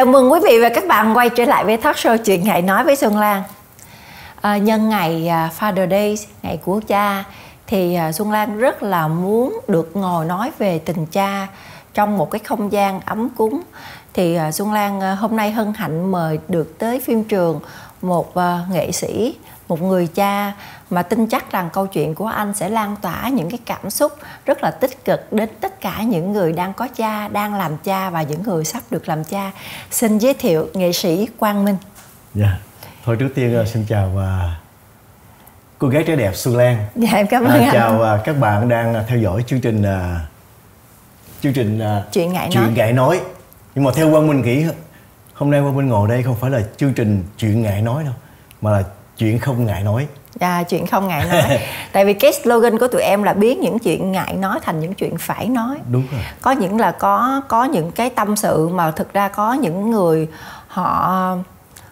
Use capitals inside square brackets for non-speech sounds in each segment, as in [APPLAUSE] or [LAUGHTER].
Chào mừng quý vị và các bạn quay trở lại với talk show Chuyện Ngại Nói với Xuân Lan. À, Nhân ngày à, Father Day, ngày của cha Thì à, Xuân Lan rất là muốn được ngồi nói về tình cha Trong một cái không gian ấm cúng. Thì à, Xuân Lan hôm nay hân hạnh mời được tới phim trường Một nghệ sĩ, một người cha mà tin chắc rằng câu chuyện của anh sẽ lan tỏa những cái cảm xúc rất là tích cực đến tất cả những người đang có cha, đang làm cha và những người sắp được làm cha. Xin giới thiệu nghệ sĩ Quang Minh. Dạ. Yeah. Thôi trước tiên uh, xin chào uh, cô gái trẻ đẹp Xuân Lan. Dạ em cảm ơn uh, anh. Chào các bạn đang theo dõi chương trình chương trình chuyện ngại chuyện nói. ngại nói. Nhưng mà theo Quang Minh nghĩ hôm nay Quang Minh ngồi đây không phải là chương trình chuyện ngại nói đâu, mà là chuyện không ngại nói. À, chuyện không ngại nói. [LAUGHS] Tại vì cái slogan của tụi em là biến những chuyện ngại nói thành những chuyện phải nói. Đúng rồi. Có những là có có những cái tâm sự mà thực ra có những người họ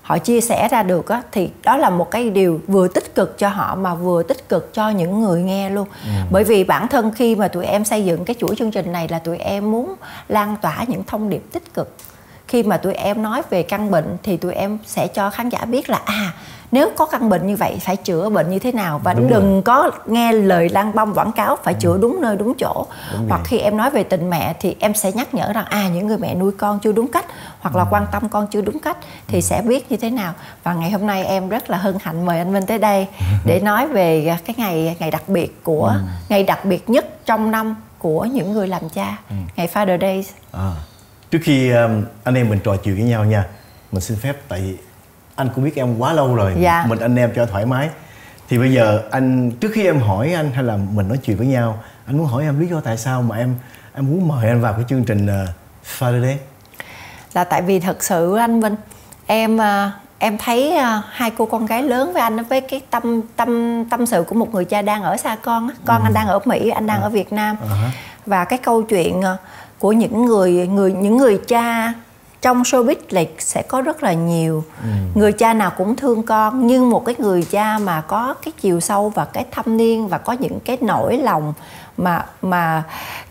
họ chia sẻ ra được á thì đó là một cái điều vừa tích cực cho họ mà vừa tích cực cho những người nghe luôn. Ừ. bởi vì bản thân khi mà tụi em xây dựng cái chuỗi chương trình này là tụi em muốn lan tỏa những thông điệp tích cực khi mà tụi em nói về căn bệnh thì tụi em sẽ cho khán giả biết là à nếu có căn bệnh như vậy phải chữa bệnh như thế nào và đúng đừng rồi. có nghe lời lan bông quảng cáo phải chữa đúng nơi đúng chỗ đúng hoặc rồi. khi em nói về tình mẹ thì em sẽ nhắc nhở rằng à những người mẹ nuôi con chưa đúng cách hoặc là ừ. quan tâm con chưa đúng cách thì ừ. sẽ biết như thế nào và ngày hôm nay em rất là hân hạnh mời anh Minh tới đây để [LAUGHS] nói về cái ngày ngày đặc biệt của ừ. ngày đặc biệt nhất trong năm của những người làm cha ngày Father Day à, trước khi um, anh em mình trò chuyện với nhau nha mình xin phép tại vì anh cũng biết em quá lâu rồi dạ. mình anh em cho thoải mái thì bây giờ anh trước khi em hỏi anh hay là mình nói chuyện với nhau anh muốn hỏi em lý do tại sao mà em em muốn mời anh vào cái chương trình uh, là tại vì thật sự anh Vinh em uh, em thấy uh, hai cô con gái lớn với anh với cái tâm tâm tâm sự của một người cha đang ở xa con con ừ. anh đang ở Mỹ anh đang à. ở Việt Nam uh-huh. và cái câu chuyện của những người người những người cha trong showbiz là sẽ có rất là nhiều ừ. người cha nào cũng thương con nhưng một cái người cha mà có cái chiều sâu và cái thâm niên và có những cái nỗi lòng mà mà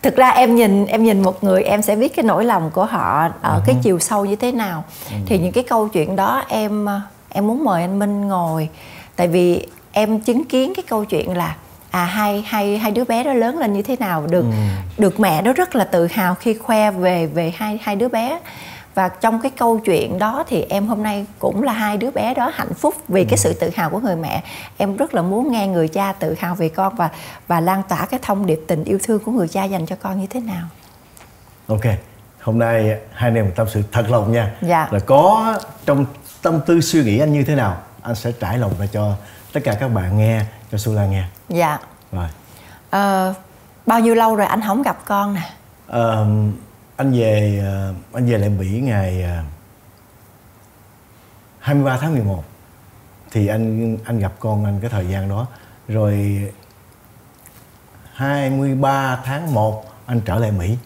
thực ra em nhìn em nhìn một người em sẽ biết cái nỗi lòng của họ ở uh-huh. cái chiều sâu như thế nào uh-huh. thì những cái câu chuyện đó em em muốn mời anh Minh ngồi tại vì em chứng kiến cái câu chuyện là à hai hai hai đứa bé đó lớn lên như thế nào được ừ. được mẹ nó rất là tự hào khi khoe về về hai hai đứa bé và trong cái câu chuyện đó thì em hôm nay cũng là hai đứa bé đó hạnh phúc vì ừ. cái sự tự hào của người mẹ em rất là muốn nghe người cha tự hào về con và và lan tỏa cái thông điệp tình yêu thương của người cha dành cho con như thế nào ok hôm nay hai anh em tâm sự thật lòng nha dạ. là có trong tâm tư suy nghĩ anh như thế nào anh sẽ trải lòng ra cho tất cả các bạn nghe cho Su Lan nghe dạ. Rồi. À, bao nhiêu lâu rồi anh không gặp con nè? À, anh về ờ, anh về lại Mỹ ngày 23 ờ, tháng 11 thì anh anh gặp con anh cái thời gian đó. Rồi 23 tháng 1 anh trở lại Mỹ.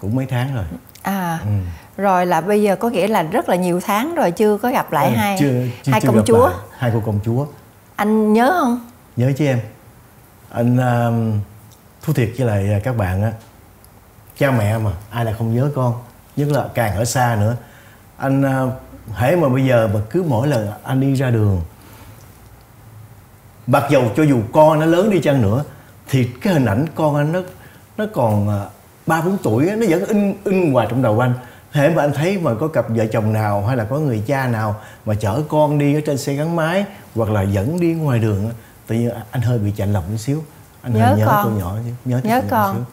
Cũng mấy tháng rồi. À ừ. rồi là bây giờ có nghĩa là rất là nhiều tháng rồi chưa có gặp lại ừ, hai chưa, chưa, hai chưa công chúa. lại. hai cô công chúa. Anh nhớ không nhớ chứ em. Anh uh, thú thiệt với lại à, các bạn á cha mẹ mà ai là không nhớ con nhất là càng ở xa nữa. Anh uh, hễ mà bây giờ mà cứ mỗi lần anh đi ra đường mặc dầu cho dù con nó lớn đi chăng nữa thì cái hình ảnh con anh nó nó còn à, ba bốn tuổi nó vẫn in in hoài trong đầu anh. Hễ mà anh thấy mà có cặp vợ chồng nào hay là có người cha nào mà chở con đi ở trên xe gắn máy hoặc là dẫn đi ngoài đường tự nhiên anh hơi bị chạnh lòng một xíu anh nhớ hơi nhớ con. tôi nhỏ nhớ, nhớ con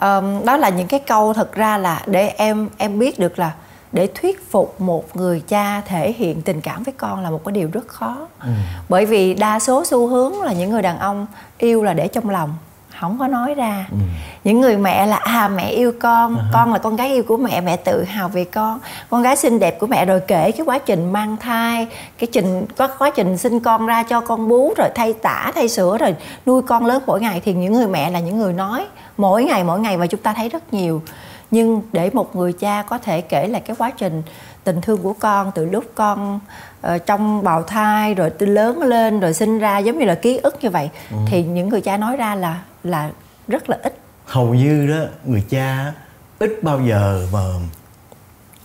um, đó là những cái câu thật ra là để em em biết được là để thuyết phục một người cha thể hiện tình cảm với con là một cái điều rất khó ừ. bởi vì đa số xu hướng là những người đàn ông yêu là để trong lòng không có nói ra ừ. những người mẹ là à mẹ yêu con uh-huh. con là con gái yêu của mẹ mẹ tự hào về con con gái xinh đẹp của mẹ rồi kể cái quá trình mang thai cái trình có quá trình sinh con ra cho con bú rồi thay tả thay sữa rồi nuôi con lớn mỗi ngày thì những người mẹ là những người nói mỗi ngày mỗi ngày và chúng ta thấy rất nhiều nhưng để một người cha có thể kể lại cái quá trình tình thương của con từ lúc con uh, trong bào thai rồi lớn lên rồi sinh ra giống như là ký ức như vậy ừ. thì những người cha nói ra là là rất là ít. Hầu như đó người cha ít bao giờ mà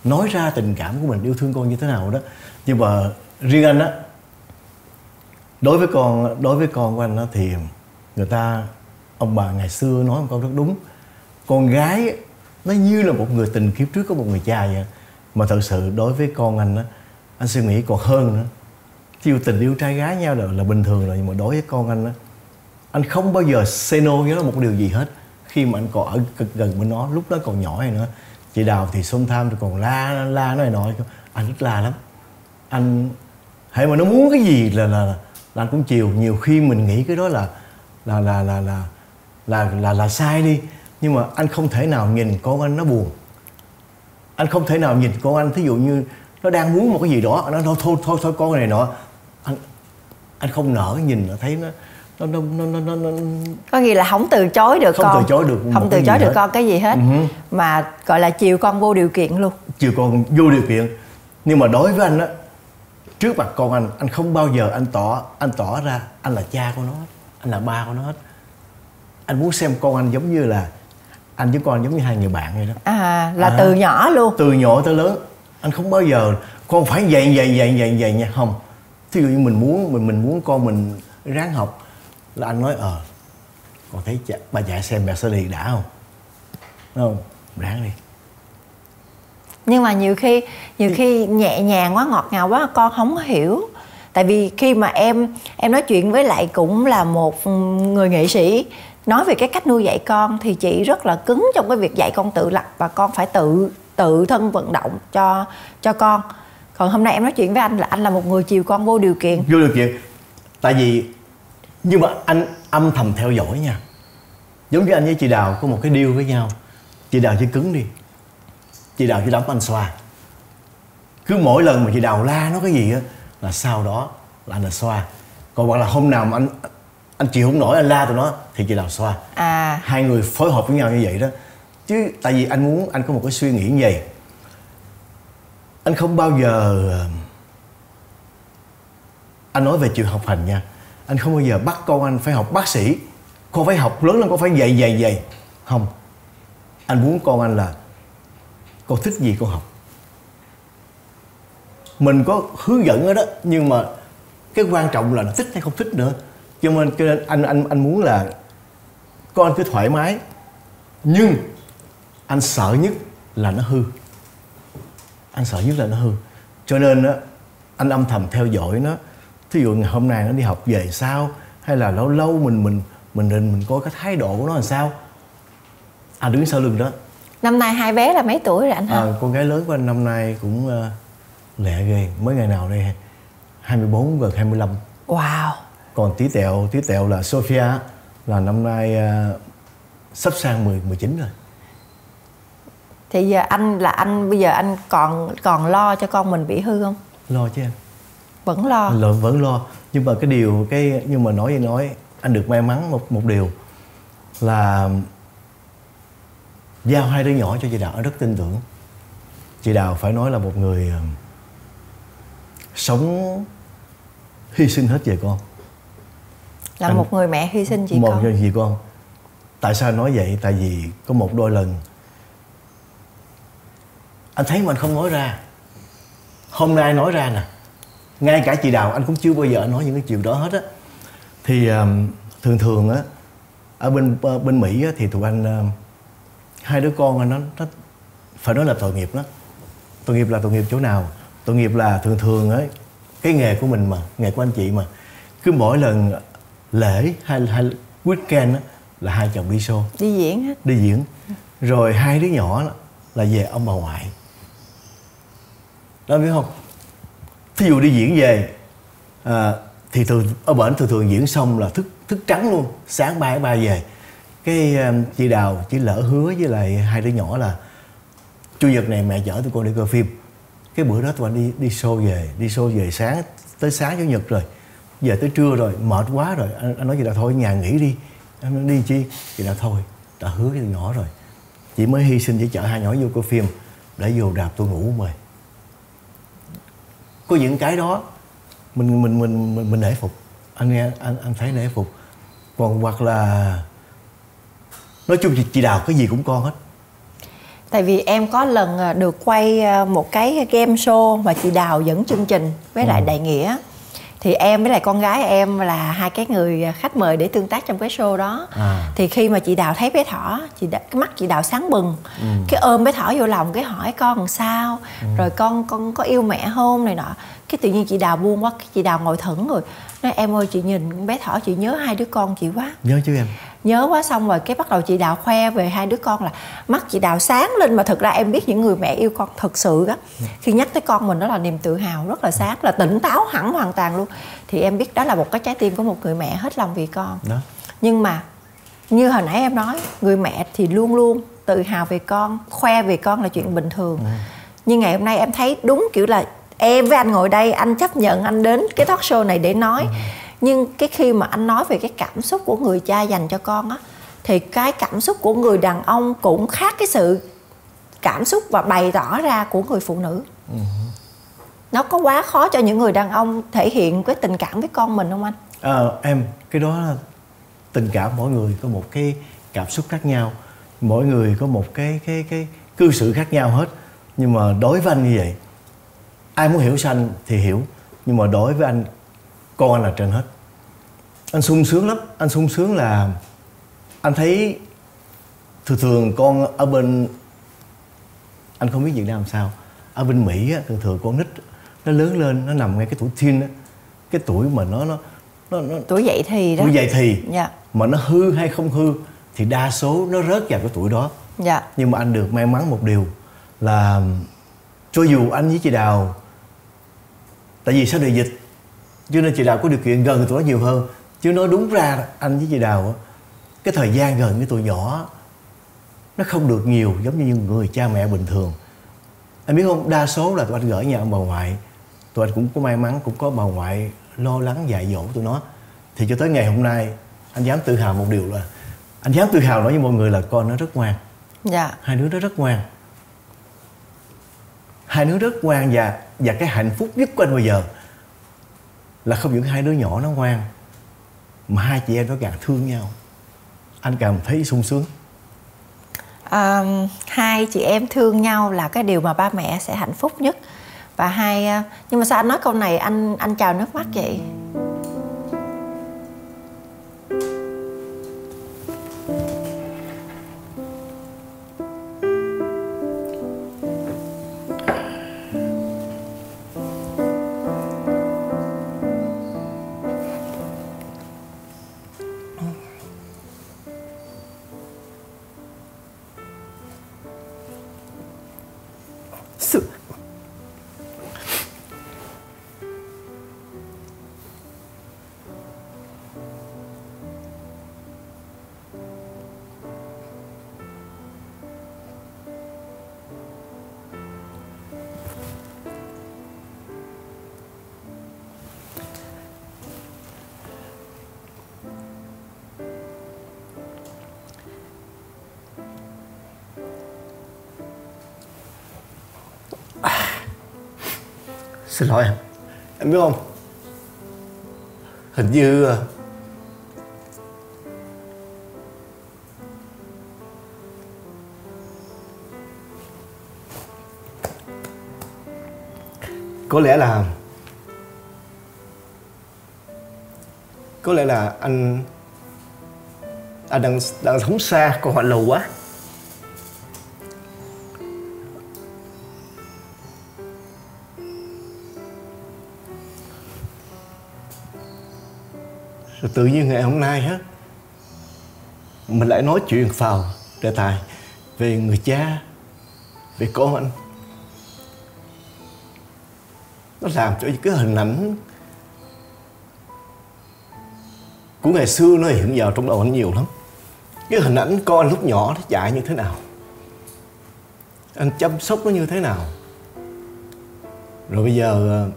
nói ra tình cảm của mình yêu thương con như thế nào đó. Nhưng mà riêng anh á đối với con đối với con của anh đó thì người ta ông bà ngày xưa nói một câu rất đúng. Con gái nó như là một người tình kiếp trước của một người cha vậy mà thật sự đối với con anh á anh suy nghĩ còn hơn nữa. Yêu tình yêu trai gái nhau là, là bình thường rồi nhưng mà đối với con anh á anh không bao giờ say no với nó một điều gì hết. Khi mà anh còn ở gần bên nó lúc đó còn nhỏ này nữa chị đào thì xông tham rồi còn la la nói nọ anh thích la lắm. Anh hãy mà nó muốn cái gì là là, là anh cũng chiều nhiều khi mình nghĩ cái đó là là là là là là là, là sai đi. Nhưng mà anh không thể nào nhìn con anh nó buồn. Anh không thể nào nhìn con anh thí dụ như nó đang muốn một cái gì đó nó thôi thôi thôi, thôi con này nọ. Anh anh không nở nhìn nó thấy nó nó nó nó nó, nó, có nghĩa là không từ chối được không con. từ chối được không từ chối được hết. con cái gì hết. Uh-huh. mà gọi là chiều con vô điều kiện luôn. Chiều con vô điều kiện. Nhưng mà đối với anh á trước mặt con anh anh không bao giờ anh tỏ anh tỏ ra anh là cha của nó hết anh là ba của nó hết. Anh muốn xem con anh giống như là anh với con giống như hai người bạn vậy đó. À là à, từ nhỏ luôn. từ nhỏ tới lớn. Anh không bao giờ con phải dạy dạy dạy dạy dạy nha. Không. Thí dụ như mình muốn mình mình muốn con mình ráng học là anh nói ờ con thấy cha, bà dạy xem bà sẽ đi đã không? Đúng không ráng đi. Nhưng mà nhiều khi nhiều khi nhẹ nhàng quá ngọt ngào quá con không hiểu. Tại vì khi mà em em nói chuyện với lại cũng là một người nghệ sĩ nói về cái cách nuôi dạy con thì chị rất là cứng trong cái việc dạy con tự lập và con phải tự tự thân vận động cho cho con. Còn hôm nay em nói chuyện với anh là anh là một người chiều con vô điều kiện. Vô điều kiện. Tại vì nhưng mà anh âm thầm theo dõi nha. Giống như anh với chị đào có một cái deal với nhau. Chị đào chỉ cứng đi. Chị đào chỉ đóng anh xoa. Cứ mỗi lần mà chị đào la nó cái gì á là sau đó là anh là xoa. Còn hoặc là hôm nào mà anh anh chịu không nổi anh la tụi nó thì chị đào xoa. À. Hai người phối hợp với nhau như vậy đó. Chứ tại vì anh muốn anh có một cái suy nghĩ như vậy. Anh không bao giờ anh nói về chuyện học hành nha anh không bao giờ bắt con anh phải học bác sĩ. Con phải học lớn lên, con phải dạy dạy dạy. Không. Anh muốn con anh là con thích gì con học. Mình có hướng dẫn ở đó, nhưng mà cái quan trọng là thích hay không thích nữa. Cho nên cho nên anh anh anh muốn là con cứ thoải mái. Nhưng anh sợ nhất là nó hư. Anh sợ nhất là nó hư. Cho nên á, anh âm thầm theo dõi nó thí dụ ngày hôm nay nó đi học về sao? Hay là lâu lâu mình mình mình mình, mình coi cái thái độ của nó làm sao? Anh đứng sau lưng đó. Năm nay hai bé là mấy tuổi rồi anh hả? à, con gái lớn của anh năm nay cũng uh, lẹ ghê. Mới ngày nào đây? 24 gần 25 wow. Còn tí tẹo tí tẹo là Sophia là năm nay uh, sắp sang 10 19 rồi. Thì giờ anh là anh bây giờ anh còn còn lo cho con mình bị hư không? Lo chứ em vẫn lo. L- vẫn lo. Nhưng mà cái điều cái nhưng mà nói gì nói anh được may mắn một một điều là giao hai đứa nhỏ cho chị đào anh rất tin tưởng. Chị đào phải nói là một người uh, sống hy sinh hết về con. Là anh, một người mẹ hy sinh chị một con. người gì con. Tại sao nói vậy? Tại vì có một đôi lần anh thấy mà anh không nói ra. Hôm nay nói ra nè ngay cả chị đào anh cũng chưa bao giờ nói những cái chuyện đó hết á. Thì um, thường thường á ở bên uh, bên mỹ á, thì tụi anh uh, hai đứa con nó nó phải nói là tội nghiệp đó tội nghiệp là tội nghiệp chỗ nào? Tội nghiệp là thường thường ấy cái nghề của mình mà nghề của anh chị mà cứ mỗi lần lễ hay hay weekend á, là hai chồng đi show. Đi diễn hết. Đi diễn. Rồi hai đứa nhỏ là về ông bà ngoại. Đó biết không thí dụ đi diễn về à, thì thường ở bển thường thường diễn xong là thức thức trắng luôn sáng ba ba về. Cái um, chị đào chỉ lỡ hứa với lại hai đứa nhỏ là chủ nhật này mẹ chở tụi con đi coi phim. Cái bữa đó tụi anh đi đi show về đi show về sáng tới sáng chủ nhật rồi về tới trưa rồi mệt quá rồi anh, anh nói chị đào thôi nhà nghỉ đi. Em nói đi chi? Chị đào thôi đã hứa với tụi nhỏ rồi chị mới hy sinh để chở hai nhỏ vô coi phim để vô đạp tôi ngủ mời có những cái đó mình mình mình mình, mình nể phục. Anh nghe anh anh thấy nể phục. Còn hoặc là nói chung chị, chị đào cái gì cũng con hết. Tại vì em có lần à, được quay à, một cái game show và chị đào dẫn chương trình với lại đại nghĩa thì em với lại con gái em là hai cái người khách mời để tương tác trong cái show đó. À. thì khi mà chị đào thấy bé thỏ chị đã, cái mắt chị đào sáng bừng. Cái ôm bé thỏ vô lòng cái hỏi con làm sao? Rồi con con có yêu mẹ không? Này nọ cái tự nhiên chị đào buông quá cái chị đào ngồi thẫn rồi nói em ơi chị nhìn bé thỏ chị nhớ hai đứa con chị quá. Nhớ chứ em? Nhớ quá xong rồi cái bắt đầu chị đào khoe về hai đứa con là mắt chị đào sáng lên mà thực ra em biết những người mẹ yêu con thật sự đó khi nhắc tới con mình đó là niềm tự hào rất là sáng là tỉnh táo hẳn hoàn toàn luôn. Thì em biết đó là một cái trái tim của một người mẹ hết lòng vì con. Đó. Nhưng mà như hồi nãy em nói người mẹ thì luôn luôn tự hào về con khoe về con là chuyện bình thường. Nhưng ngày hôm nay em thấy đúng kiểu là em với anh ngồi đây anh chấp nhận anh đến cái talk show này để nói. Nhưng cái khi mà anh nói về cái cảm xúc của người cha dành cho con á thì cái cảm xúc của người đàn ông cũng khác cái sự cảm xúc và bày tỏ ra của người phụ nữ. Nó có quá khó cho những người đàn ông thể hiện cái tình cảm với con mình không anh? Ờ, em cái đó là tình cảm mỗi người có một cái cảm xúc khác nhau. Mỗi người có một cái cái cái cư xử khác nhau hết. Nhưng mà đối với anh như vậy ai muốn hiểu sanh thì hiểu nhưng mà đối với anh con anh là trên hết. Anh sung sướng lắm anh sung sướng là anh thấy thường thường con ở bên anh không biết Việt Nam làm sao ở bên Mỹ á, thường thường con nít nó lớn lên nó nằm ngay cái tuổi teen á cái tuổi mà nó nó nó, nó tuổi dậy thì đó. Tuổi dậy thì. Dạ. Mà nó hư hay không hư thì đa số nó rớt vào cái tuổi đó. Dạ. Nhưng mà anh được may mắn một điều là cho dù anh với chị Đào tại vì sau đại dịch cho nên chị Đào có điều kiện gần tụi nó nhiều hơn. Chứ nói đúng ra anh với chị Đào cái thời gian gần với tụi nhỏ nó không được nhiều giống như những người cha mẹ bình thường. Em biết không? Đa số là tụi anh gửi nhà ông bà ngoại. Tụi anh cũng có may mắn cũng có bà ngoại lo lắng dạy dỗ tụi nó. Thì cho tới ngày hôm nay anh dám tự hào một điều là anh dám tự hào nói với mọi người là con nó rất ngoan. Dạ. Hai đứa nó rất ngoan. Hai đứa rất ngoan và và cái hạnh phúc nhất của anh bây giờ là không những hai đứa nhỏ nó ngoan mà hai chị em nó càng thương nhau. Anh càng thấy sung sướng. À, hai chị em thương nhau là cái điều mà ba mẹ sẽ hạnh phúc nhất. Và hai ờ, nhưng mà sao anh nói câu này anh anh chào nước mắt vậy? Xin lỗi em. Em biết không? Hình như ờ, Có lẽ là, Có lẽ là anh Anh đang đang sống xa, Còn anh lâu quá. Tự nhiên ngày hôm nay á, Mình lại nói chuyện vào đề tài Về người cha, Về con anh. Nó làm cho cái hình ảnh Của ngày xưa nó hiện vào trong đầu anh nhiều lắm. Cái hình ảnh con anh lúc nhỏ nó dạy như thế nào? Anh chăm sóc nó như thế nào? Rồi bây giờ ờ,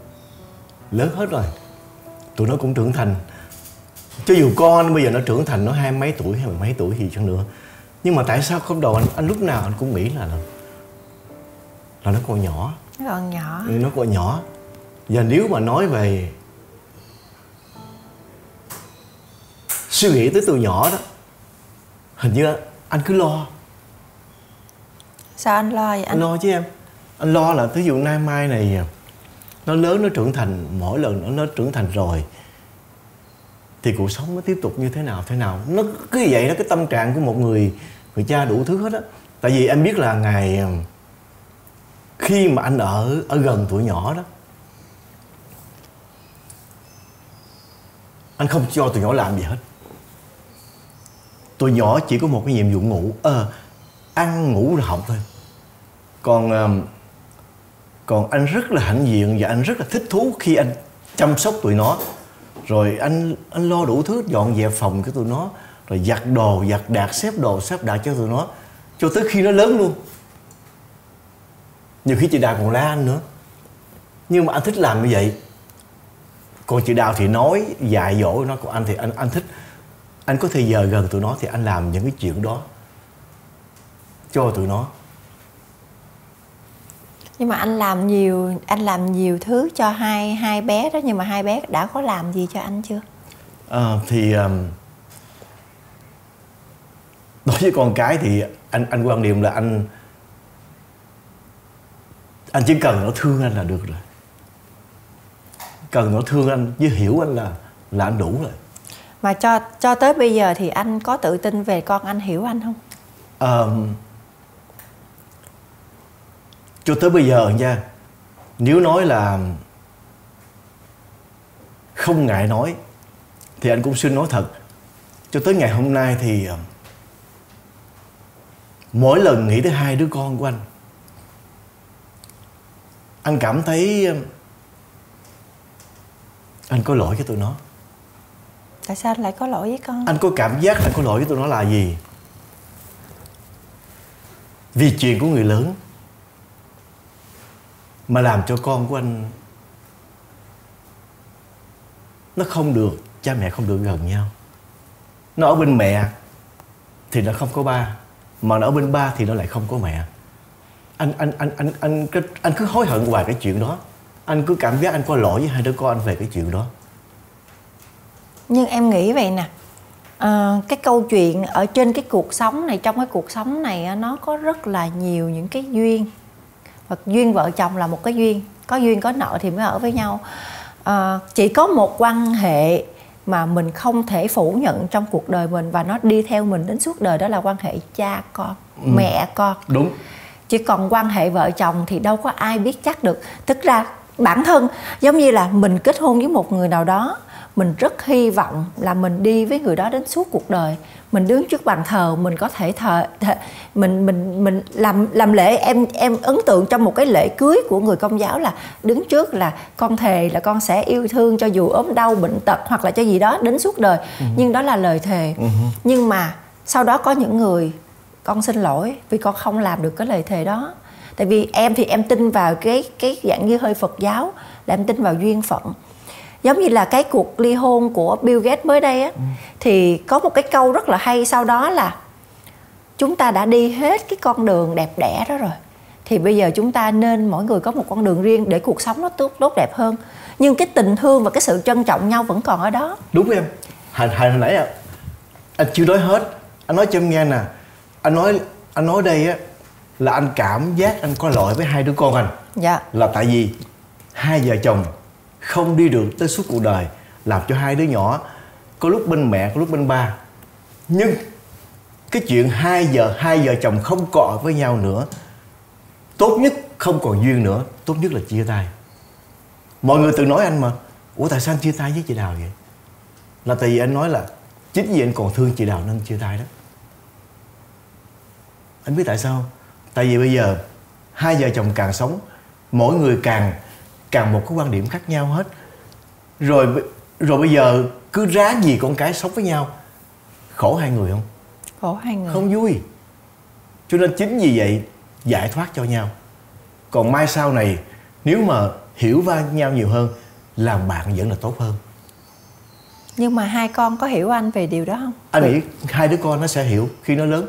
Lớn hết rồi. Tụi nó cũng trưởng thành cho dù con bây giờ nó trưởng thành nó hai mấy tuổi hay mười mấy tuổi gì chăng nữa. Nhưng mà tại sao không đầu anh? Anh lúc nào anh cũng nghĩ là là, là nó còn nhỏ. Còn nhỏ. Nó còn nhỏ. Và nếu mà nói về suy nghĩ tới từ nhỏ đó hình như anh cứ lo. Sao anh lo vậy anh? Anh lo chứ em. Anh lo là ví dụ nay mai này nó lớn nó trưởng thành mỗi lần nó, nó trưởng thành rồi thì cuộc sống nó tiếp tục như thế nào thế nào? Nó cứ vậy đó cái tâm trạng của một người người cha đủ thứ hết á. Tại vì em biết là ngày ờ, khi mà anh ở ở gần tuổi nhỏ đó anh không cho tụi nhỏ làm gì hết. Tụi nhỏ chỉ có một cái nhiệm vụ ngủ ờ à, ăn ngủ rồi học thôi. Còn ờ, còn anh rất là hãnh diện và anh rất là thích thú khi anh chăm sóc tụi nó rồi anh anh lo đủ thứ, dọn dẹp phòng cho tụi nó, rồi giặt đồ, giặt đạt xếp đồ, xếp đạt cho tụi nó, cho tới khi nó lớn luôn. Nhiều khi chị đào còn la anh nữa. Nhưng mà anh thích làm như vậy. Còn chị đào thì nói dạy dỗ nó, còn anh thì anh anh thích. Anh có thời giờ gần tụi nó thì anh làm những cái chuyện đó cho tụi nó nhưng mà anh làm nhiều anh làm nhiều thứ cho hai hai bé đó nhưng mà hai bé đã có làm gì cho anh chưa? À, thì um, đối với con cái thì anh anh quan điểm là anh anh chỉ cần nó thương anh là được rồi. Cần nó thương anh với hiểu anh là là anh đủ rồi. Mà cho cho tới bây giờ thì anh có tự tin về con anh hiểu anh không? Um, cho tới bây giờ nha nếu nói là không ngại nói thì anh cũng xin nói thật. Cho tới ngày hôm nay thì ờ, mỗi lần nghĩ tới hai đứa con của anh anh cảm thấy ờ, anh có lỗi với tụi nó. Tại sao anh lại có lỗi với con? Anh có cảm giác anh có lỗi với tụi nó là gì? Vì chuyện của người lớn mà làm cho con của anh nó không được cha mẹ không được gần nhau. Nó ở bên mẹ thì nó không có ba mà nó ở bên ba thì nó lại không có mẹ. Anh anh anh anh anh anh, anh cứ hối hận hoài cái chuyện đó. Anh cứ cảm giác anh có lỗi với hai đứa con anh về cái chuyện đó. Nhưng em nghĩ vậy nè à, cái câu chuyện ở trên cái cuộc sống này trong cái cuộc sống này nó có rất là nhiều những cái duyên và duyên vợ chồng là một cái duyên có duyên có nợ thì mới ở với nhau. À, chỉ có một quan hệ mà mình không thể phủ nhận trong cuộc đời mình và nó đi theo mình đến suốt đời đó là quan hệ cha con ừ. mẹ con. Đúng. Chỉ còn quan hệ vợ chồng thì đâu có ai biết chắc được. Thực ra bản thân giống như là mình kết hôn với một người nào đó mình rất hy vọng là mình đi với người đó đến suốt cuộc đời. Mình đứng trước bàn thờ mình có thể thờ, thờ mình mình mình làm làm lễ. Em em ấn tượng trong một cái lễ cưới của người công giáo là đứng trước là con thề là con sẽ yêu thương cho dù ốm đau bệnh tật hoặc là cho gì đó đến suốt đời. Uh-huh. nhưng đó là lời thề. Uh-huh. nhưng mà sau đó có những người con xin lỗi vì con không làm được cái lời thề đó. Tại vì em thì em tin vào cái cái dạng như hơi Phật giáo là em tin vào duyên phận giống như là cái cuộc ly hôn của Bill Gates mới đây á ừ. thì có một cái câu rất là hay sau đó là chúng ta đã đi hết cái con đường đẹp đẽ đó rồi thì bây giờ chúng ta nên mỗi người có một con đường riêng để cuộc sống nó tốt tốt đẹp hơn. Nhưng cái tình thương và cái sự trân trọng nhau vẫn còn ở đó. Đúng em. Hồi, hồi nãy à, anh chưa nói hết. Anh nói cho em nghe nè. Anh nói anh nói đây á là anh cảm giác anh có lỗi với hai đứa con anh. Dạ. Là tại vì hai vợ chồng không đi được tới suốt cuộc đời làm cho hai đứa nhỏ có lúc bên mẹ, có lúc bên ba. Nhưng cái chuyện hai giờ hai vợ chồng không cọ với nhau nữa, tốt nhất không còn duyên nữa, tốt nhất là chia tay. Mọi người từng nói anh mà, ủa, tại sao anh chia tay với chị đào vậy? Là tại vì anh nói là chính vì anh còn thương chị đào nên chia tay đó. Anh biết tại sao tại vì bây giờ hai vợ chồng càng sống, mỗi người càng càng một cái quan điểm khác nhau hết. Rồi rồi bây giờ cứ ráng gì con cái sống với nhau? Khổ hai người không? Khổ hai người. Không vui. Cho nên chính vì vậy giải thoát cho nhau. Còn mai sau này nếu mà hiểu va nhau nhiều hơn làm bạn vẫn là tốt hơn. Nhưng mà hai con có hiểu anh về điều đó không? Anh nghĩ hai đứa con nó sẽ hiểu khi nó lớn.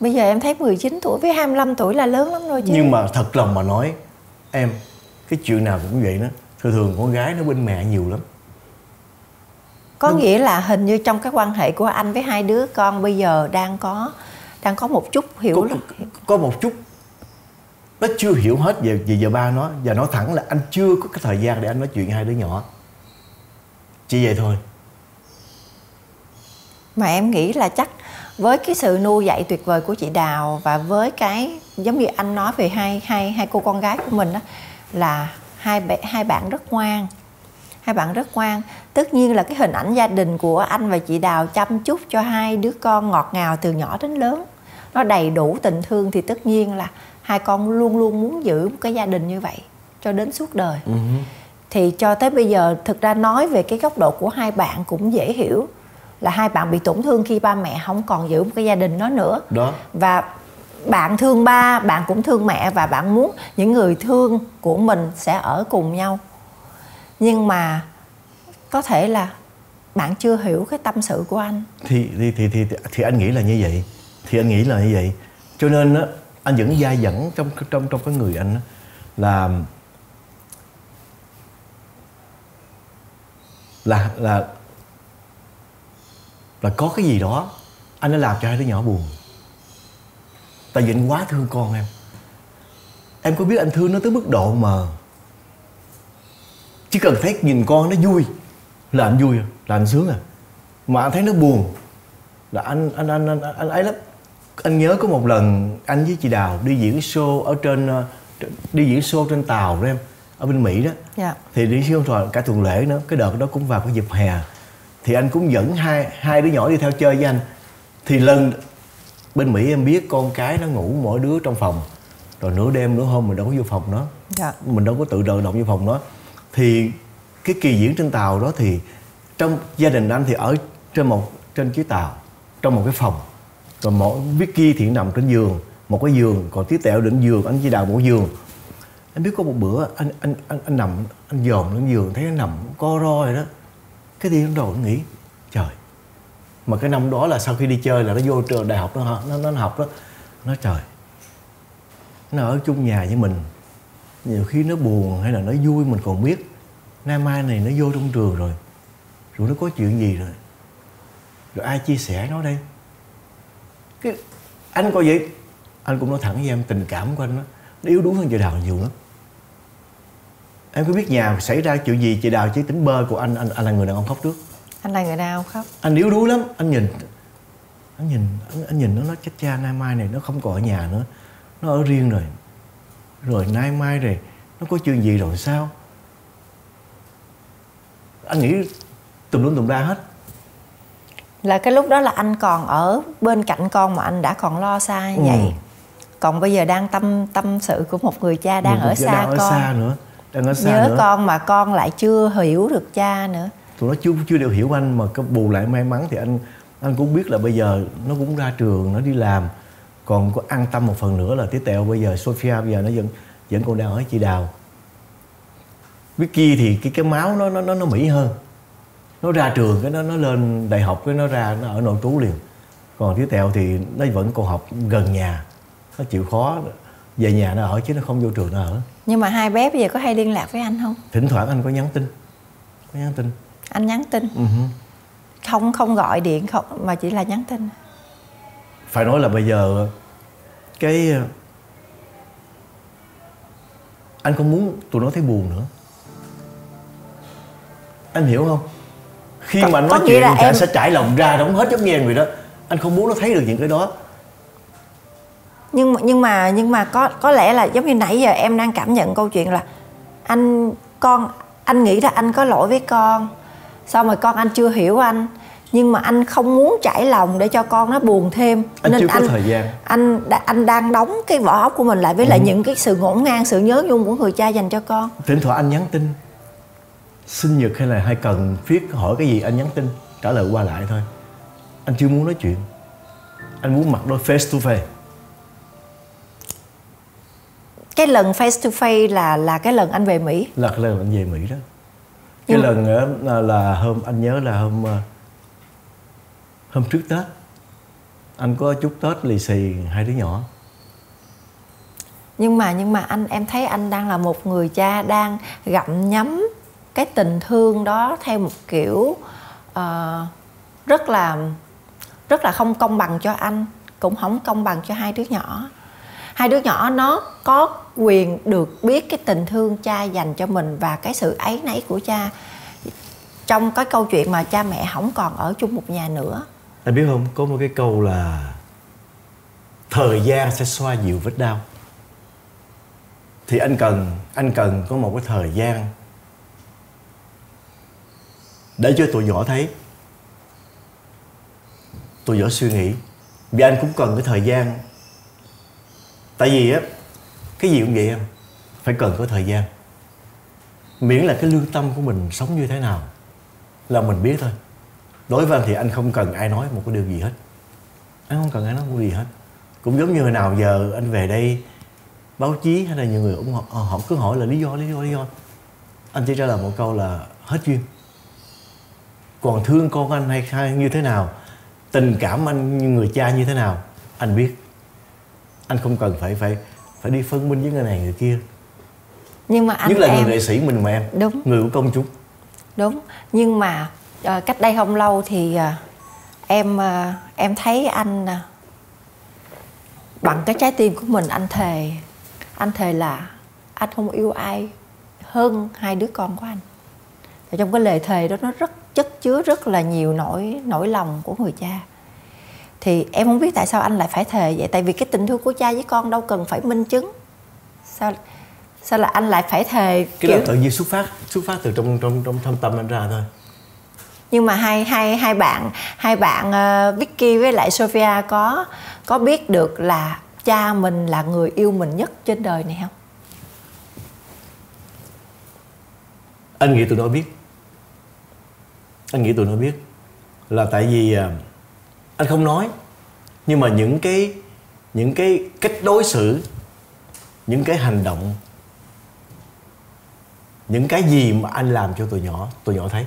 Bây giờ em thấy 19 tuổi với 25 tuổi là lớn lắm rồi chứ. Nhưng mà thật lòng mà nói em cái chuyện nào cũng vậy đó. Thường thường con gái nó bên mẹ nhiều lắm. Có Đúng. nghĩa là hình như trong cái quan hệ của anh với hai đứa con bây giờ đang có đang có một chút hiểu có, có, có một chút. Nó chưa hiểu hết về về giờ ba nó. Và nói thẳng là anh chưa có cái thời gian để anh nói chuyện hai đứa nhỏ. Chỉ vậy thôi. Mà em nghĩ là chắc với cái sự nuôi dạy tuyệt vời của chị Đào và với cái giống như anh nói về hai hai hai cô con gái của mình đó là hai hai bạn rất ngoan. Hai bạn rất ngoan. Tất nhiên là cái hình ảnh gia đình của anh và chị Đào chăm chút cho hai đứa con ngọt ngào từ nhỏ đến lớn. Nó đầy đủ tình thương thì tất nhiên là hai con luôn luôn muốn giữ một cái gia đình như vậy cho đến suốt đời. Uh-huh. thì cho tới bây giờ thực ra nói về cái góc độ của hai bạn cũng dễ hiểu là hai bạn bị tổn thương khi ba mẹ không còn giữ một cái gia đình đó nữa. Đó. Và bạn thương ba bạn cũng thương mẹ và bạn muốn những người thương của mình sẽ ở cùng nhau. Nhưng mà có thể là bạn chưa hiểu cái tâm sự của anh. Thì thì thì thì, thì anh nghĩ là như vậy. Thì anh nghĩ là như vậy. Cho nên á anh vẫn dai dẫn trong trong trong cái người anh á, là là là là có cái gì đó anh đã làm cho hai đứa nhỏ buồn tại vì anh quá thương con em. Em có biết anh thương nó tới mức độ mà chỉ cần thấy nhìn con nó vui là anh vui là anh sướng à. Mà anh thấy nó buồn là anh anh anh anh, anh ấy lắm. Anh nhớ có một lần anh với chị đào đi diễn show ở trên đi diễn show trên tàu đó em ở bên mỹ đó. Dạ. thì đi show rồi cả tuần lễ nữa cái đợt đó cũng vào cái dịp hè. Thì anh cũng dẫn hai hai đứa nhỏ đi theo chơi với anh. Thì lần bên mỹ em biết con cái nó ngủ mỗi đứa trong phòng. Rồi nửa đêm nửa hôm mình đâu có vô phòng nó. Dạ. mình đâu có tự động động vô phòng nó. Thì cái kỳ diễn trên tàu đó thì trong gia đình anh thì ở trên một trên chiếc tàu trong một cái phòng. Rồi mỗi Vicky thì nằm trên giường một cái giường. Còn tiếp tẹo định giường anh chỉ đào một giường. Em biết có một bữa anh anh anh, anh nằm anh dòm lên giường thấy nó nằm co ro rồi đó. Cái đi đầu nó nghĩ trời mà cái năm đó là sau khi đi chơi là nó vô trường đại học nó nó, nó học đó. Nó trời nó ở chung nhà với mình. Nhiều khi nó buồn hay là nó vui mình còn biết. Nay mai này nó vô trong trường rồi. Rồi nó có chuyện gì rồi? Rồi ai chia sẻ nó đây? Cái anh coi vậy. Anh cũng nói thẳng với em tình cảm của anh đó, nó yếu đuối hơn chị đào nhiều lắm. Em có biết nhà xảy ra chuyện gì chị đào chỉ tính bơ của anh anh anh là người đàn ông khóc trước anh là người ông khóc. Anh yếu đuối lắm. Anh nhìn anh nhìn anh, anh nhìn nó nó chết cha nay mai này nó không còn ở nhà nữa. Nó ở riêng rồi. Rồi nay mai rồi nó có chuyện gì rồi sao? Anh nghĩ tùm lum tùm la hết. Là cái lúc đó là anh còn ở bên cạnh con mà anh đã còn lo xa như ừ. vậy. Còn bây giờ đang tâm tâm sự của một người cha đang một ở xa đang ở xa nữa đang ở xa nhớ nữa. con mà con lại chưa hiểu được cha nữa tụi nó chưa chưa đều hiểu anh mà cái bù lại may mắn thì anh anh cũng biết là bây giờ nó cũng ra trường nó đi làm. Còn có an tâm một phần nữa là tí tẹo bây giờ Sophia bây giờ nó vẫn vẫn còn đang ở chị đào. Vicky thì cái cái máu nó nó nó nó mỹ hơn. Nó ra trường cái nó nó lên đại học cái nó ra nó ở nội trú liền. Còn tí tẹo thì nó vẫn còn học gần nhà. Nó chịu khó về nhà nó ở chứ nó không vô trường nó ở. Nhưng mà hai bé bây giờ có hay liên lạc với anh không? Thỉnh thoảng anh có nhắn tin. Có nhắn tin anh nhắn tin. Uh-huh. không không gọi điện không mà chỉ là nhắn tin. Phải nói là bây giờ cái anh không muốn tụi nó thấy buồn nữa. Anh hiểu không? Khi có, mà nói chuyện thì em... sẽ trải lòng ra đóng hết giống như em vậy đó. Anh không muốn nó thấy được những cái đó. Nhưng mà nhưng mà nhưng mà có có lẽ là giống như nãy giờ em đang cảm nhận câu chuyện là anh con anh nghĩ là anh có lỗi với con xong rồi con anh chưa hiểu anh nhưng mà anh không muốn trải lòng để cho con nó buồn thêm. Anh nên chưa có anh thời gian. anh anh đang đóng cái vỏ óc của mình lại với ừ. lại những cái sự ngổn ngang sự nhớ nhung của người cha dành cho con. Thỉnh thoảng anh nhắn tin. Sinh nhật hay là hay cần viết hỏi cái gì anh nhắn tin trả lời qua lại thôi. Anh chưa muốn nói chuyện. Anh muốn mặt đôi face to face. Cái lần face to face là là cái lần anh về Mỹ. Là cái lần anh về Mỹ đó cái lần đó là hôm anh nhớ là hôm ờ, hôm trước Tết. Anh có chúc Tết lì xì hai đứa nhỏ. Nhưng mà nhưng mà anh em thấy anh đang là một người cha đang gặm nhấm cái tình thương đó theo một kiểu uh, rất là rất là không công bằng cho anh cũng không công bằng cho hai đứa nhỏ. Hai đứa nhỏ nó có quyền được biết cái tình thương cha dành cho mình và cái sự ấy nấy của cha. Trong cái câu chuyện mà cha mẹ không còn ở chung một nhà nữa. Anh biết không? Có một cái câu là thời gian sẽ xoa dịu vết đau. Thì anh cần anh cần có một cái thời gian để cho tụi nhỏ thấy. Tụi nhỏ suy nghĩ. Vì anh cũng cần cái thời gian. Tại vì á cái gì cũng vậy em. Phải cần có thời gian. Miễn là cái lương tâm của mình sống như thế nào là mình biết thôi. Đối với anh thì anh không cần ai nói một cái điều gì hết. Anh không cần ai nói một gì hết. Cũng giống như hồi nào giờ anh về đây báo chí hay là nhiều người ủng hộ ờ, họ cứ hỏi là lý do lý do lý do. Anh chỉ trả lời một câu là hết duyên. Còn thương con anh hay, hay như thế nào tình cảm anh như người cha như thế nào anh biết. Anh không cần phải phải phải đi phân minh với người này người kia. Nhưng mà anh nhất là em người nghệ sĩ mình mà em. Đúng. Người của công chúng. Đúng. Nhưng mà à, cách đây không lâu thì à, em à, em thấy anh à, bằng cái trái tim của mình anh thề anh thề là anh không yêu ai hơn hai đứa con của anh. Và trong cái lời thề đó nó rất chất chứa rất là nhiều nỗi nỗi lòng của người cha thì em không biết tại sao anh lại phải thề vậy? Tại vì cái tình thương của cha với con đâu cần phải minh chứng. Sao sao là anh lại phải thề cái kiểu đó tự nhiên xuất phát xuất phát từ trong trong trong thâm tâm anh ra thôi. Nhưng mà hai hai hai bạn hai bạn uh, Vicky với lại Sophia có có biết được là cha mình là người yêu mình nhất trên đời này không? anh nghĩ tụi nó biết. Anh nghĩ tụi nó biết là tại vì à, anh không nói. Nhưng mà những cái những cái cách đối xử những cái hành động những cái gì mà anh làm cho tụi nhỏ tụi nhỏ thấy.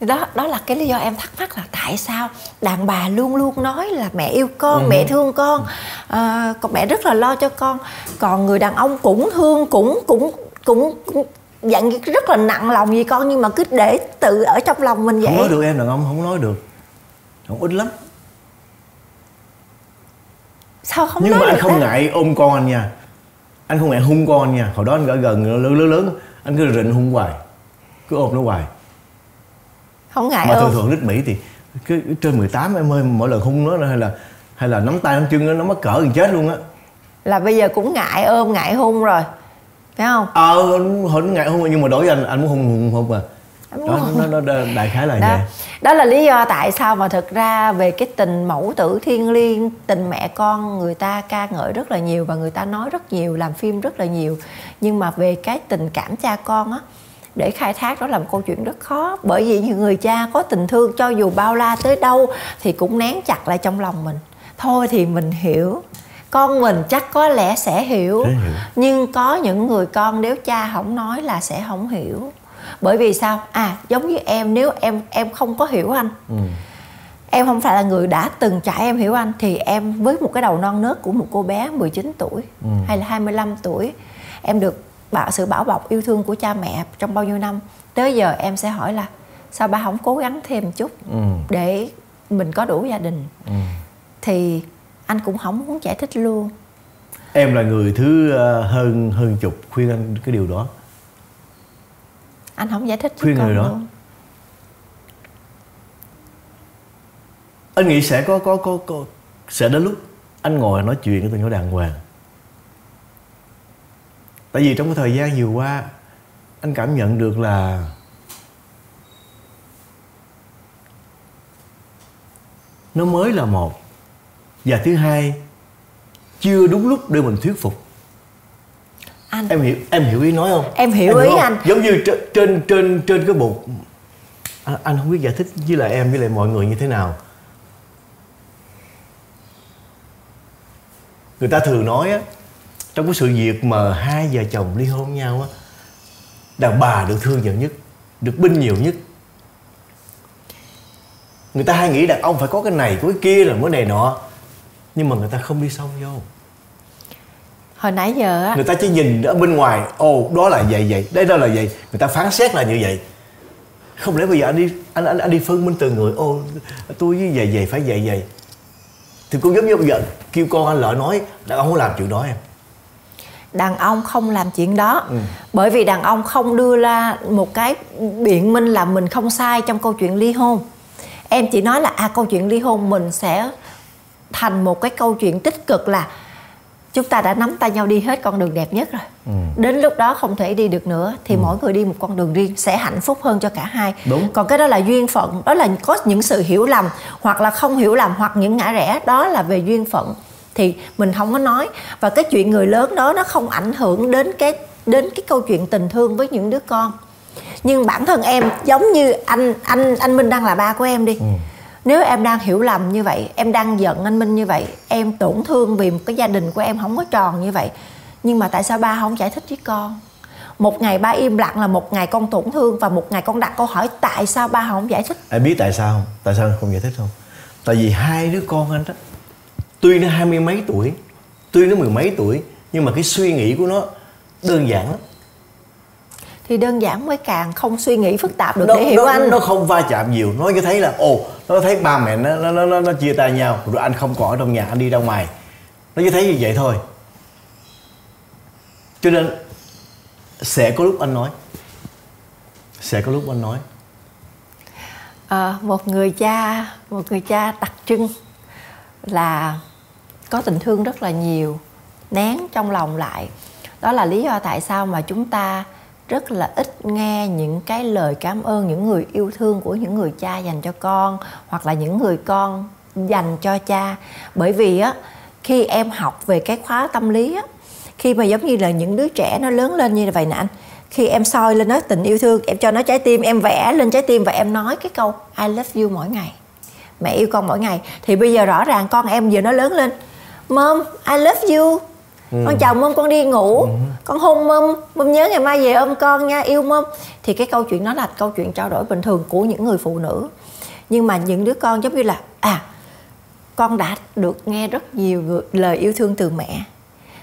Đó đó là cái lý do em thắc mắc là tại sao đàn bà luôn luôn nói là mẹ yêu con ừ. mẹ thương con. À, con mẹ rất là lo cho con. Còn người đàn ông cũng thương cũng cũng cũng, cũng dặn rất là nặng lòng vì con nhưng mà cứ để tự ở trong lòng mình vậy không nói được em đàn ông không nói được không ít lắm. Sao không nhưng mà anh không thế? ngại ôm con anh nha. Anh không ngại hung con anh nha. Hồi đó anh ở gần lớn lớn lớn. Anh cứ rịnh hung hoài. Cứ ôm nó hoài. Không ngại mà thường thường nít mỹ thì cứ trên 18 em ơi mỗi lần hung nó hay là hay là nắm tay nắm chân nó nó mắc cỡ gần chết luôn á. Là bây giờ cũng ngại ôm ngại hung rồi. Phải không? Ờ hồi nó ngại hung nhưng mà với anh anh muốn hung hung hung à Đó nó, nó, đại khái là đó. vậy. Đó là lý do tại sao mà thực ra về cái tình mẫu tử thiên liêng tình mẹ con người ta ca ngợi rất là nhiều và người ta nói rất nhiều làm phim rất là nhiều. Nhưng mà về cái tình cảm cha con á để khai thác đó là một câu chuyện rất khó. Bởi vì những người cha có tình thương cho dù bao la tới đâu thì cũng nén chặt lại trong lòng mình. Thôi thì mình hiểu. Con mình chắc có lẽ sẽ hiểu. Sẽ hiểu. nhưng có những người con nếu cha không nói là sẽ không hiểu bởi vì sao à giống như em nếu em em không có hiểu anh ừ. em không phải là người đã từng trải em hiểu anh thì em với một cái đầu non nớt của một cô bé 19 tuổi Ừ. hay là 25 tuổi em được bảo sự bảo bọc yêu thương của cha mẹ trong bao nhiêu năm tới giờ em sẽ hỏi là sao ba không cố gắng thêm chút Ừ. để mình có đủ gia đình Ừ. thì anh cũng không muốn giải thích luôn em là người thứ ờ, hơn hơn chục khuyên anh cái điều đó anh không giải thích Khuyên người đó. luôn. Anh nghĩ sẽ có có có, có sẽ đến lúc anh ngồi nói chuyện với tụi nhỏ đàng hoàng. Tại vì trong cái thời gian vừa qua anh cảm nhận được là nó mới là một và thứ hai chưa đúng lúc để mình thuyết phục anh. Em hiểu em hiểu ý nói không? Em hiểu ý không? anh. giống như trên trên trên trên cái bục anh, anh không biết giải thích với lại em với lại mọi người như thế nào. Người ta thường nói á trong cái sự việc mà hai vợ chồng ly hôn nhau á đàn bà được thương nhiều nhất được binh nhiều nhất. Người ta hay nghĩ đàn ông phải có cái này có cái kia là cái này nọ nhưng mà người ta không đi sâu vô hồi nãy giờ á. Người ta chỉ nhìn ở bên ngoài ồ đó là vậy vậy đấy đó là vậy. Người ta phán xét là như vậy. Không lẽ bây giờ anh đi anh anh, anh đi phân minh từ người ô tôi với vậy vậy phải vậy vậy thì cũng giống như bây giờ kêu con anh lợi nói đàn ông không làm chuyện đó em. Đàn ông không làm chuyện đó. Ừ. bởi vì đàn ông không đưa ra một cái biện minh là mình không sai trong câu chuyện ly hôn. Em chỉ nói là à câu chuyện ly hôn mình sẽ thành một cái câu chuyện tích cực là chúng ta đã nắm tay nhau đi hết con đường đẹp nhất rồi. Ừ. đến lúc đó không thể đi được nữa thì ừ. mỗi người đi một con đường riêng sẽ hạnh phúc hơn cho cả hai. Đúng. còn cái đó là duyên phận đó là có những sự hiểu lầm hoặc là không hiểu lầm hoặc những ngã rẽ đó là về duyên phận. Thì mình không có nói. Và cái chuyện người lớn đó nó không ảnh hưởng đến cái đến cái câu chuyện tình thương với những đứa con. Nhưng bản thân em giống như anh anh anh Minh đang là ba của em đi. Ừ nếu em đang hiểu lầm như vậy, em đang giận anh minh như vậy, em tổn thương vì một cái gia đình của em không có tròn như vậy, nhưng mà tại sao ba không giải thích với con? Một ngày ba im lặng là một ngày con tổn thương và một ngày con đặt câu hỏi tại sao ba không giải thích? Em biết tại sao không? Tại sao không giải thích không? Tại vì hai đứa con anh đó, tuy nó hai mươi mấy tuổi, tuy nó mười mấy tuổi, nhưng mà cái suy nghĩ của nó đơn giản lắm thì đơn giản mới càng không suy nghĩ phức tạp được nó, để hiểu nó, anh. nó không va chạm nhiều. Nó chỉ thấy là ồ nó thấy ba mẹ nó nó nó, nó chia tay nhau rồi anh không còn ở trong nhà anh đi ra ngoài. Nó chỉ thấy như vậy thôi. Cho nên sẽ có lúc anh nói. Sẽ có lúc anh nói. À, một người cha một người cha đặc trưng là có tình thương rất là nhiều nén trong lòng lại. Đó là lý do tại sao mà chúng ta rất là ít nghe những cái lời cảm ơn, những người yêu thương của những người cha dành cho con hoặc là những người con dành cho cha. Bởi vì á, khi em học về cái khóa tâm lý á, khi mà giống như là những đứa trẻ nó lớn lên như vậy nè anh, khi em soi lên nó tình yêu thương, em cho nó trái tim, em vẽ lên trái tim và em nói cái câu, I love you mỗi ngày. Mẹ yêu con mỗi ngày. Thì bây giờ rõ ràng con em giờ nó lớn lên, mom, I love you ừ. con chào mâm con đi ngủ. Ừ. con hôn mâm mâm nhớ ngày mai về ôm con nha yêu mâm thì cái câu chuyện đó là câu chuyện trao đổi bình thường của những người phụ nữ. Nhưng mà những đứa con giống như là à con đã được nghe rất nhiều lời yêu thương từ mẹ.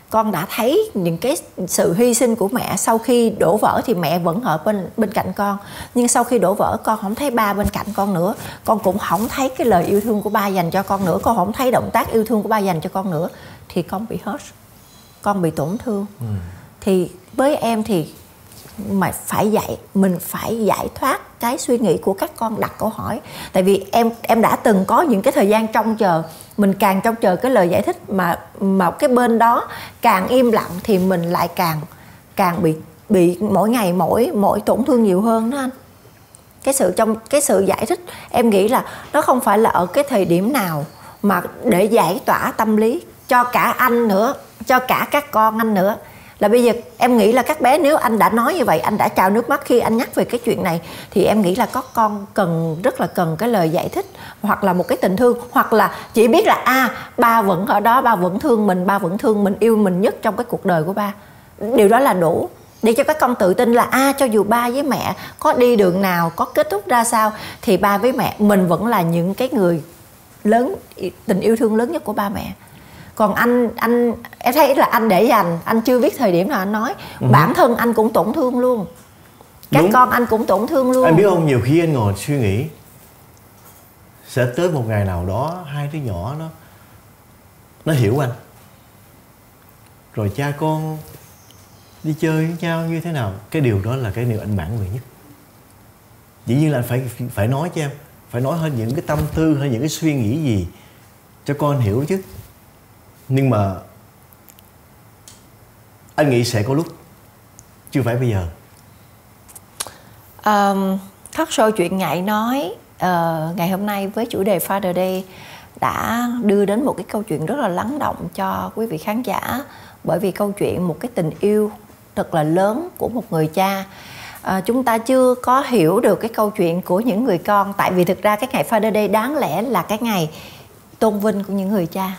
Con đã thấy những cái sự hy sinh của mẹ sau khi đổ vỡ thì mẹ vẫn ở bên bên cạnh con. Nhưng sau khi đổ vỡ con không thấy ba bên cạnh con nữa. Con cũng không thấy cái lời yêu thương của ba dành cho con nữa. Con không thấy động tác yêu thương của ba dành cho con nữa. Thì con bị hurt con bị tổn thương. Ừ. thì với em thì mà phải dạy mình phải giải thoát cái suy nghĩ của các con đặt câu hỏi. Tại vì em em đã từng có những cái thời gian trông chờ mình càng trông chờ cái lời giải thích mà mà cái bên đó càng im lặng thì mình lại càng càng bị bị mỗi ngày mỗi mỗi tổn thương nhiều hơn đó anh. Cái sự trong cái sự giải thích em nghĩ là nó không phải là ở cái thời điểm nào mà để giải tỏa tâm lý cho cả anh nữa cho cả các con anh nữa. Là bây giờ em nghĩ là các bé nếu anh đã nói như vậy anh đã trào nước mắt khi anh nhắc về cái chuyện này thì em nghĩ là có con cần rất là cần cái lời giải thích hoặc là một cái tình thương hoặc là chỉ biết là a à, ba vẫn ở đó ba vẫn thương mình ba vẫn thương mình yêu mình nhất trong cái cuộc đời của ba. Điều đó là đủ để cho các con tự tin là a à, cho dù ba với mẹ có đi đường nào có kết thúc ra sao thì ba với mẹ mình vẫn là những cái người lớn tình yêu thương lớn nhất của ba mẹ còn anh anh em thấy là anh để dành anh chưa biết thời điểm nào anh nói. Ừ. bản thân anh cũng tổn thương luôn. Các Đúng. con anh cũng tổn thương luôn. Anh biết không nhiều khi anh ngồi suy nghĩ sẽ tới một ngày nào đó hai đứa nhỏ nó nó hiểu anh. Rồi cha con đi chơi với nhau như thế nào cái điều đó là cái điều anh mãn nguyện nhất. Dĩ nhiên là anh phải phải nói cho em phải nói hơn những cái tâm tư hay những cái suy nghĩ gì cho con hiểu chứ nhưng mà anh nghĩ sẽ có lúc chưa phải bây giờ. Um, talk show chuyện ngại nói uh, ngày hôm nay với chủ đề Father Day đã đưa đến một cái câu chuyện rất là lắng động cho quý vị khán giả bởi vì câu chuyện một cái tình yêu thật là lớn của một người cha. À, chúng ta chưa có hiểu được cái câu chuyện của những người con tại vì thực ra cái ngày Father Day đáng lẽ là cái ngày tôn vinh của những người cha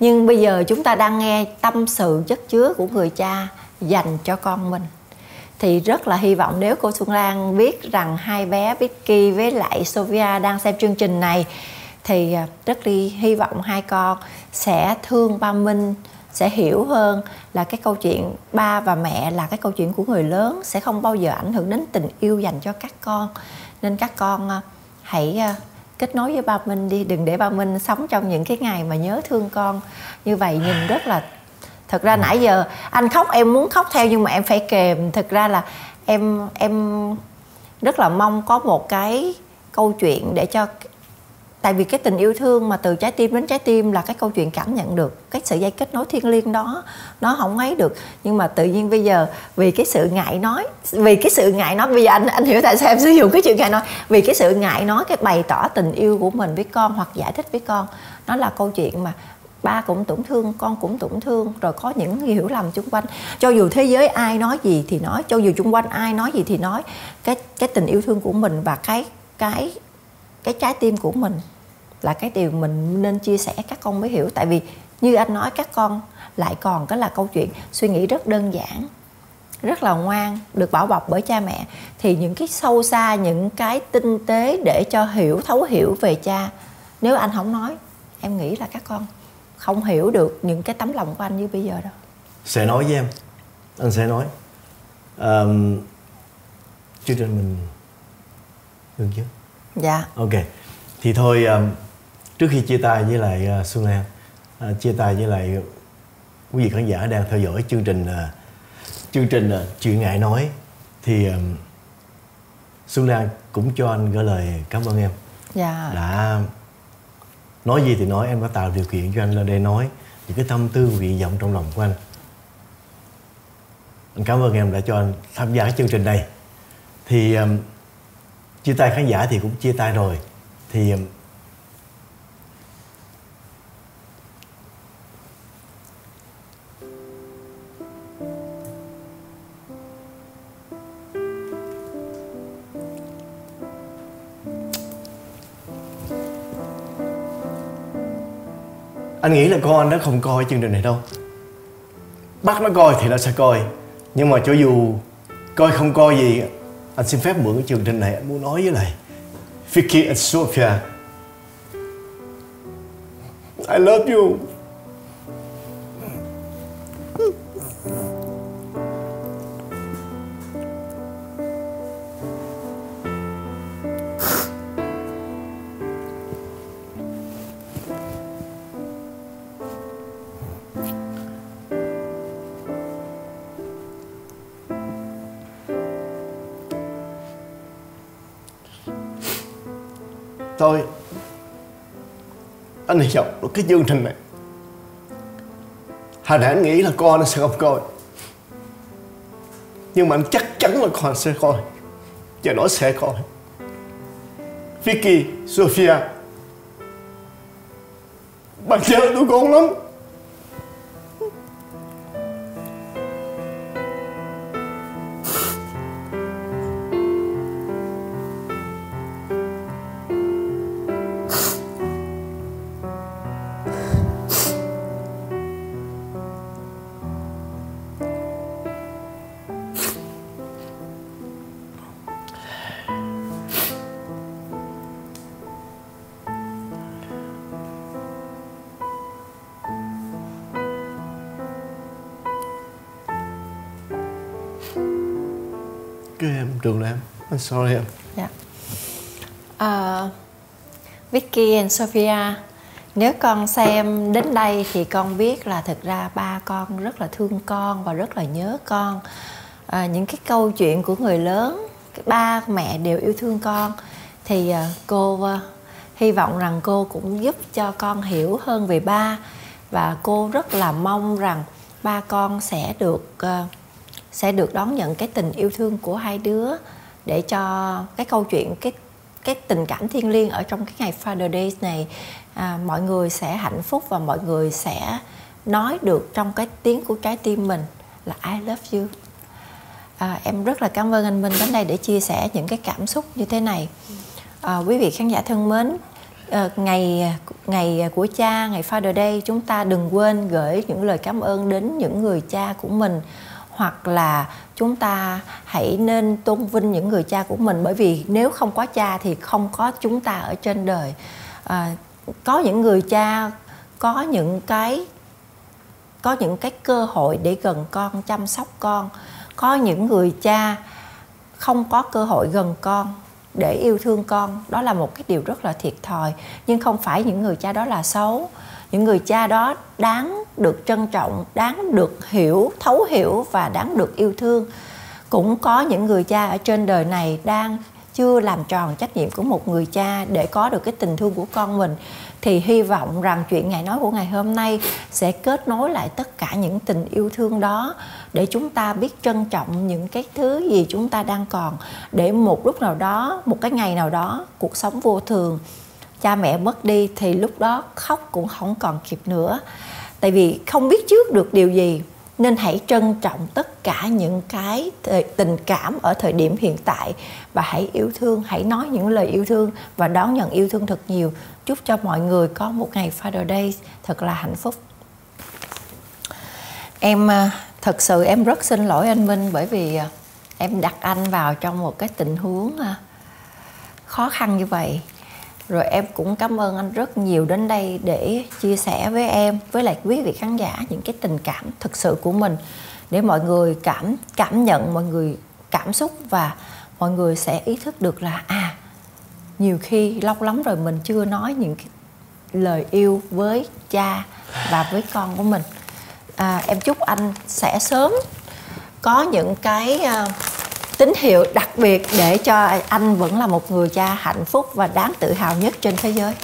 nhưng bây giờ chúng ta đang nghe tâm sự chất chứa của người cha dành cho con mình. Thì rất là hy vọng nếu cô Xuân Lan biết rằng hai bé Vicky với lại Sofia đang xem chương trình này, thì à, rất đi hy vọng hai con sẽ thương ba Minh, sẽ hiểu hơn là cái câu chuyện ba và mẹ là cái câu chuyện của người lớn, sẽ không bao giờ ảnh hưởng đến tình yêu dành cho các con. Nên các con à, hãy à, kết nối với ba Minh đi đừng để ba Minh sống trong những cái ngày mà nhớ thương con. Như vậy nhìn rất là thật ra nãy giờ anh khóc em muốn khóc theo nhưng mà em phải kèm thực ra là em em rất là mong có một cái câu chuyện để cho tại vì cái tình yêu thương mà từ trái tim đến trái tim là cái câu chuyện cảm nhận được, cái sự dây kết nối thiêng liêng đó, nó không ấy được. Nhưng mà tự nhiên bây giờ, vì cái sự ngại nói, vì cái sự ngại nói, bây giờ anh anh hiểu tại sao em sử dụng cái chữ ngại nói. Vì cái sự ngại nói, cái bày tỏ tình yêu của mình với con hoặc giải thích với con, nó là câu chuyện mà ba cũng tổn thương, con cũng tổn thương, rồi có những hiểu lầm chung quanh. Cho dù thế giới ai nói gì thì nói, cho dù chung quanh ai nói gì thì nói. Cái cái tình yêu thương của mình và cái cái cái trái tim của mình là cái điều mình nên chia sẻ các con mới hiểu. Tại vì như anh nói các con lại còn cái là câu chuyện suy nghĩ rất đơn giản rất là ngoan được bảo bọc bởi cha mẹ. Thì những cái sâu xa những cái tinh tế để cho hiểu thấu hiểu về cha nếu anh không nói em nghĩ là các con không hiểu được những cái tấm lòng của anh như bây giờ đâu. Sẽ nói với em. Anh sẽ nói. Um, chương trình mình ngừng chưa dạ. Ok. Thì thôi um, trước khi chia tay với lại uh, Xuân Lan uh, chia tay với lại quý vị khán giả đang theo dõi chương trình uh, chương trình uh, chuyện ngại nói thì um, Xuân Lan cũng cho anh gửi lời cảm ơn em. Dạ. Đã nói gì thì nói em đã tạo điều kiện cho anh lên đây nói những cái tâm tư nguyện vọng trong lòng của anh. Anh cảm ơn em đã cho anh tham gia cái chương trình này. Thì um, chia tay khán giả thì cũng chia tay rồi. Thì um, anh nghĩ là con nó không coi chương trình này đâu. Bắt nó coi thì nó sẽ coi. Nhưng mà cho dù coi không coi gì, anh xin phép mượn cái chương trình này, anh muốn nói với lại Vicky and Sophia. I love you. Anh hy vọng là cái chương trình này. Hà đã anh nghĩ là con nó sẽ không coi. Nhưng mà anh chắc chắn là con sẽ coi. Và nó sẽ coi. Vicky, Sophia. Bạn nhớ tụi con lắm. Cái em I'm sorry em Dạ. uh, Vicky and Sophia, nếu con xem đến đây thì con biết là thực ra ba con rất là thương con và rất là nhớ con. À, những cái câu chuyện của người lớn, ba mẹ đều yêu thương con thì à, cô à, hy vọng rằng cô cũng giúp cho con hiểu hơn về ba và cô rất là mong rằng ba con sẽ được à, sẽ được đón nhận cái tình yêu thương của hai đứa để cho cái câu chuyện cái cái tình cảm thiêng liêng ở trong cái ngày Father Day này à, mọi người sẽ hạnh phúc và mọi người sẽ nói được trong cái tiếng của trái tim mình là I love you. À, em rất là cảm ơn anh Minh đến đây để chia sẻ những cái cảm xúc như thế này. À, quý vị khán giả thân mến à, ngày ngày của cha ngày Father Day chúng ta đừng quên gửi những lời cảm ơn đến những người cha của mình hoặc là chúng ta hãy nên tôn vinh những người cha của mình. Bởi vì nếu không có cha thì không có chúng ta ở trên đời. À, có những người cha có những cái có những cái cơ hội để gần con chăm sóc con. Có những người cha không có cơ hội gần con để yêu thương con. Đó là một cái điều rất là thiệt thòi. Nhưng không phải những người cha đó là xấu những người cha đó đáng được trân trọng, đáng được hiểu, thấu hiểu và đáng được yêu thương. Cũng có những người cha ở trên đời này đang chưa làm tròn trách nhiệm của một người cha để có được cái tình thương của con mình. Thì hy vọng rằng chuyện ngày nói của ngày hôm nay sẽ kết nối lại tất cả những tình yêu thương đó để chúng ta biết trân trọng những cái thứ gì chúng ta đang còn, để một lúc nào đó, một cái ngày nào đó, cuộc sống vô thường cha mẹ mất đi thì lúc đó khóc cũng không còn kịp nữa. Tại vì không biết trước được điều gì, nên hãy trân trọng tất cả những cái tình cảm ở thời điểm hiện tại. Và hãy yêu thương, hãy nói những lời yêu thương và đón nhận yêu thương thật nhiều. Chúc cho mọi người có một ngày Father Day thật là hạnh phúc. Em à, thật sự em rất xin lỗi anh Minh bởi vì à, em đặt anh vào trong một cái tình huống à, khó khăn như vậy rồi em cũng cảm ơn anh rất nhiều đến đây để chia sẻ với em với lại quý vị khán giả những cái tình cảm thực sự của mình để mọi người cảm cảm nhận mọi người cảm xúc và mọi người sẽ ý thức được là à nhiều khi lâu lắm rồi mình chưa nói những cái lời yêu với cha và với con của mình. À, em chúc anh sẽ sớm có những cái uh, tín hiệu đặc biệt để cho anh vẫn là một người cha hạnh phúc và đáng tự hào nhất trên thế giới.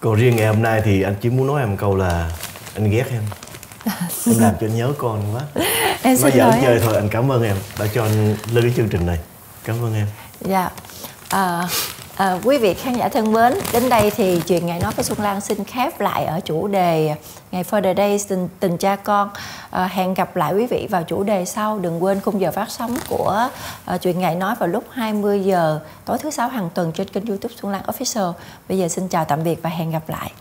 Còn riêng ngày hôm nay thì anh chỉ muốn nói em một câu là anh ghét em. [LAUGHS] Em làm cho anh nhớ con quá. [LAUGHS] Em nói giỡn chơi thôi anh cảm ơn em đã cho anh lên cái chương trình này. Cảm ơn em. Dạ. À, À, quý vị khán giả thân mến, đến đây thì chuyện ngày nói với Xuân Lan xin khép lại ở chủ đề ngày Father Day tình, tình cha con. À, hẹn gặp lại quý vị vào chủ đề sau. Đừng quên khung giờ phát sóng của à, chuyện ngày nói vào lúc 20 giờ tối thứ sáu hàng tuần trên kênh YouTube Xuân Lan Official. Bây giờ xin chào tạm biệt và hẹn gặp lại.